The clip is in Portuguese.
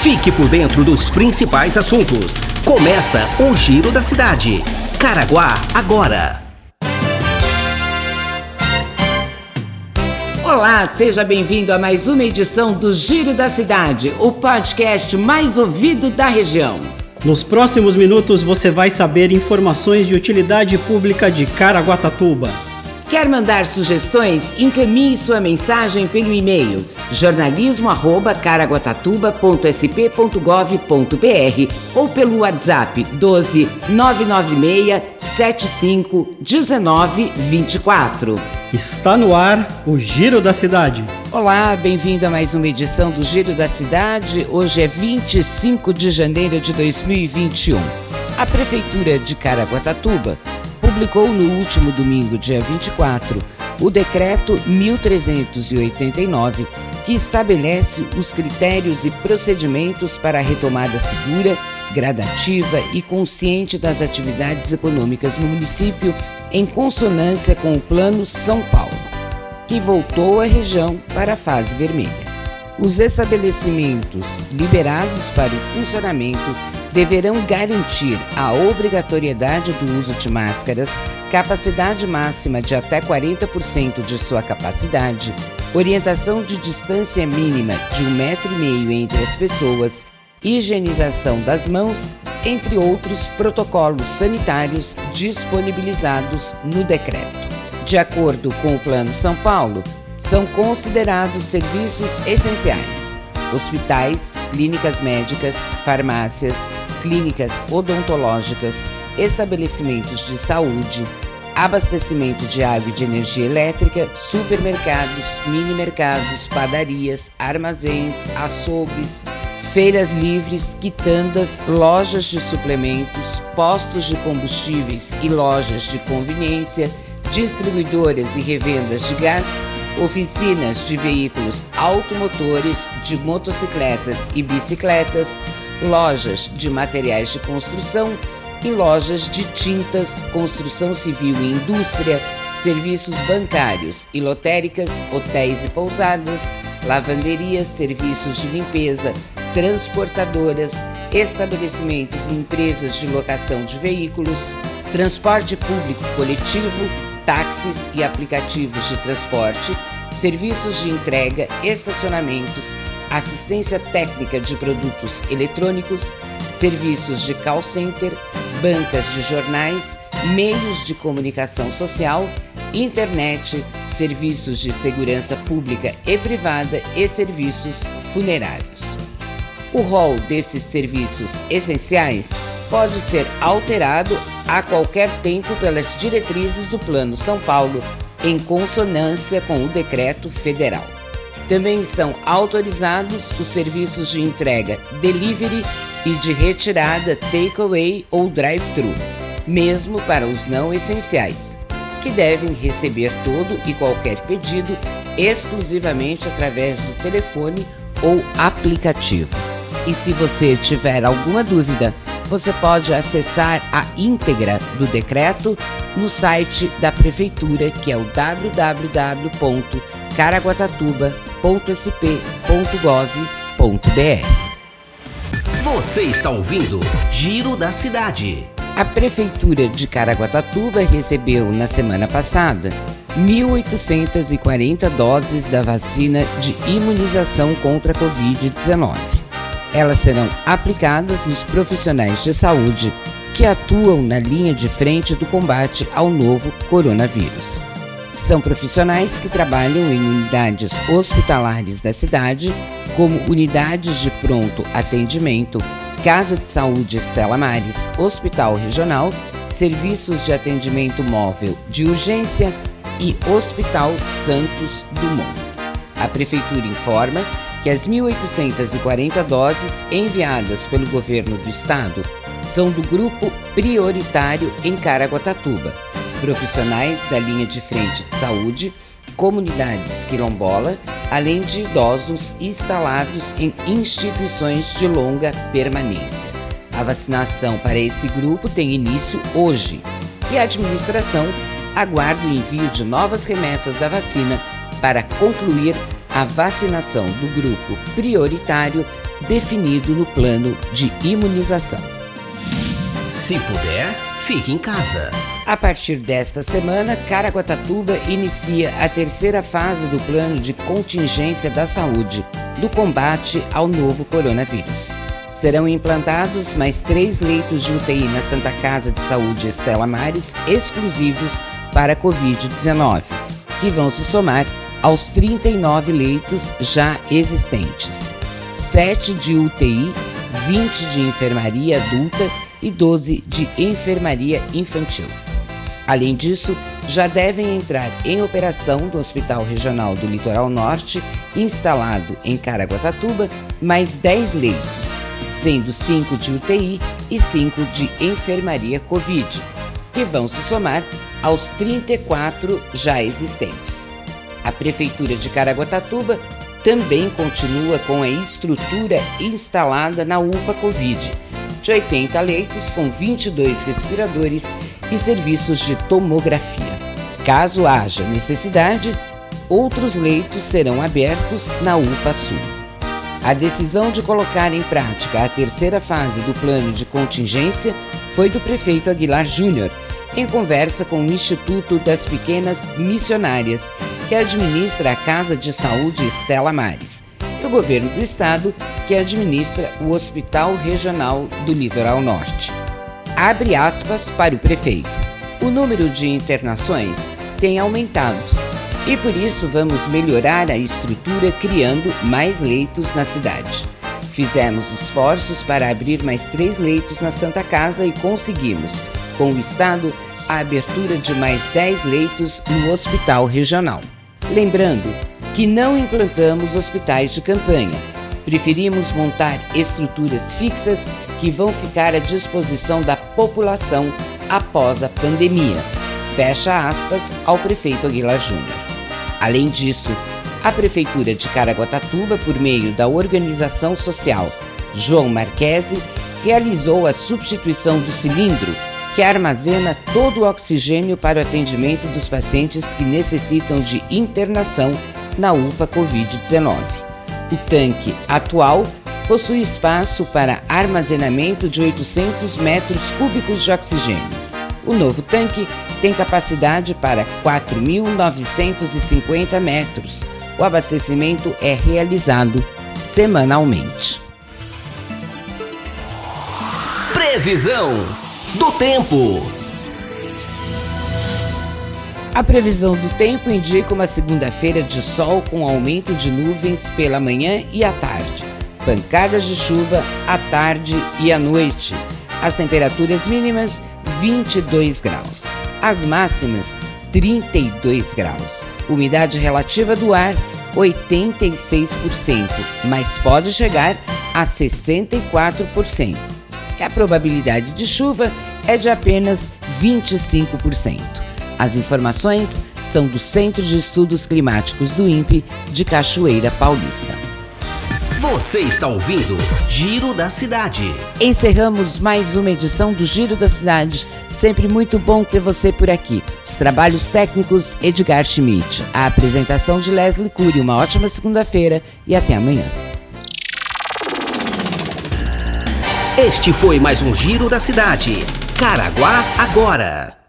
Fique por dentro dos principais assuntos. Começa o Giro da Cidade. Caraguá agora. Olá, seja bem-vindo a mais uma edição do Giro da Cidade, o podcast mais ouvido da região. Nos próximos minutos você vai saber informações de utilidade pública de Caraguatatuba. Quer mandar sugestões? Encaminhe sua mensagem pelo e-mail jornalismo@caraguatatuba.sp.gov.br ou pelo WhatsApp 12 996 75 19 24. Está no ar o Giro da Cidade. Olá, bem-vindo a mais uma edição do Giro da Cidade. Hoje é 25 de janeiro de 2021. A Prefeitura de Caraguatatuba publicou no último domingo, dia 24, o Decreto 1389, que estabelece os critérios e procedimentos para a retomada segura, gradativa e consciente das atividades econômicas no município, em consonância com o Plano São Paulo, que voltou a região para a fase vermelha. Os estabelecimentos liberados para o funcionamento deverão garantir a obrigatoriedade do uso de máscaras, capacidade máxima de até 40% de sua capacidade, orientação de distância mínima de um metro e meio entre as pessoas, higienização das mãos, entre outros protocolos sanitários disponibilizados no decreto. De acordo com o Plano São Paulo, são considerados serviços essenciais. Hospitais, clínicas médicas, farmácias, clínicas odontológicas, estabelecimentos de saúde, abastecimento de água e de energia elétrica, supermercados, mini mercados, padarias, armazéns, açougues, feiras livres, quitandas, lojas de suplementos, postos de combustíveis e lojas de conveniência, distribuidoras e revendas de gás, oficinas de veículos automotores, de motocicletas e bicicletas, lojas de materiais de construção e lojas de tintas, construção civil e indústria, serviços bancários e lotéricas, hotéis e pousadas, lavanderias, serviços de limpeza, transportadoras, estabelecimentos e empresas de locação de veículos, transporte público coletivo, táxis e aplicativos de transporte, serviços de entrega, estacionamentos, assistência técnica de produtos eletrônicos, serviços de call center, bancas de jornais, meios de comunicação social, internet, serviços de segurança pública e privada e serviços funerários. O rol desses serviços essenciais pode ser alterado a qualquer tempo pelas diretrizes do Plano São Paulo, em consonância com o decreto federal. Também estão autorizados os serviços de entrega delivery e de retirada takeaway ou drive-thru, mesmo para os não essenciais, que devem receber todo e qualquer pedido exclusivamente através do telefone ou aplicativo. E se você tiver alguma dúvida, você pode acessar a íntegra do decreto no site da prefeitura, que é o www.caraguatatuba.sp.gov.br. Você está ouvindo Giro da Cidade. A prefeitura de Caraguatatuba recebeu na semana passada 1.840 doses da vacina de imunização contra a Covid-19. Elas serão aplicadas nos profissionais de saúde que atuam na linha de frente do combate ao novo coronavírus. São profissionais que trabalham em unidades hospitalares da cidade, como unidades de pronto atendimento, Casa de Saúde Estela Mares, Hospital Regional, Serviços de Atendimento Móvel de Urgência e Hospital Santos Dumont. A Prefeitura informa que as 1.840 doses enviadas pelo governo do estado são do grupo prioritário em Caraguatatuba, profissionais da linha de frente de saúde, comunidades quilombola, além de idosos instalados em instituições de longa permanência. A vacinação para esse grupo tem início hoje e a administração aguarda o envio de novas remessas da vacina para concluir a vacinação do grupo prioritário definido no plano de imunização. Se puder, fique em casa. A partir desta semana, Caraguatatuba inicia a terceira fase do plano de contingência da saúde do combate ao novo coronavírus. Serão implantados mais três leitos de UTI na Santa Casa de Saúde Estela Mares, exclusivos para Covid-19, que vão se somar aos 39 leitos já existentes. 7 de UTI, 20 de enfermaria adulta e 12 de enfermaria infantil. Além disso, já devem entrar em operação do Hospital Regional do Litoral Norte, instalado em Caraguatatuba, mais 10 leitos, sendo 5 de UTI e 5 de enfermaria Covid, que vão se somar aos 34 já existentes. A Prefeitura de Caraguatatuba também continua com a estrutura instalada na UPA Covid de 80 leitos com 22 respiradores e serviços de tomografia. Caso haja necessidade, outros leitos serão abertos na UPA Sul. A decisão de colocar em prática a terceira fase do plano de contingência foi do prefeito Aguilar Júnior, em conversa com o Instituto das Pequenas Missionárias, que administra a Casa de Saúde Estela Mares do governo do estado, que administra o Hospital Regional do Litoral Norte. Abre aspas para o prefeito. O número de internações tem aumentado e por isso vamos melhorar a estrutura criando mais leitos na cidade. Fizemos esforços para abrir mais três leitos na Santa Casa e conseguimos, com o Estado, a abertura de mais dez leitos no Hospital Regional. Lembrando que não implantamos hospitais de campanha. Preferimos montar estruturas fixas que vão ficar à disposição da população após a pandemia. Fecha aspas ao prefeito Aguilar Júnior. Além disso, a Prefeitura de Caraguatatuba, por meio da organização social João Marquese, realizou a substituição do cilindro que armazena todo o oxigênio para o atendimento dos pacientes que necessitam de internação na UPA Covid-19. O tanque atual possui espaço para armazenamento de 800 metros cúbicos de oxigênio. O novo tanque tem capacidade para 4.950 metros. O abastecimento é realizado semanalmente. Previsão do tempo. A previsão do tempo indica uma segunda-feira de sol com aumento de nuvens pela manhã e à tarde, pancadas de chuva à tarde e à noite. As temperaturas mínimas 22 graus, as máximas 32 graus. Umidade relativa do ar 86%, mas pode chegar a 64%. E a probabilidade de chuva é de apenas 25%. As informações são do Centro de Estudos Climáticos do INPE de Cachoeira Paulista. Você está ouvindo Giro da Cidade. Encerramos mais uma edição do Giro da Cidade. Sempre muito bom ter você por aqui. Os trabalhos técnicos Edgar Schmidt. A apresentação de Leslie Cury. Uma ótima segunda-feira e até amanhã. Este foi mais um Giro da Cidade. Caraguá agora.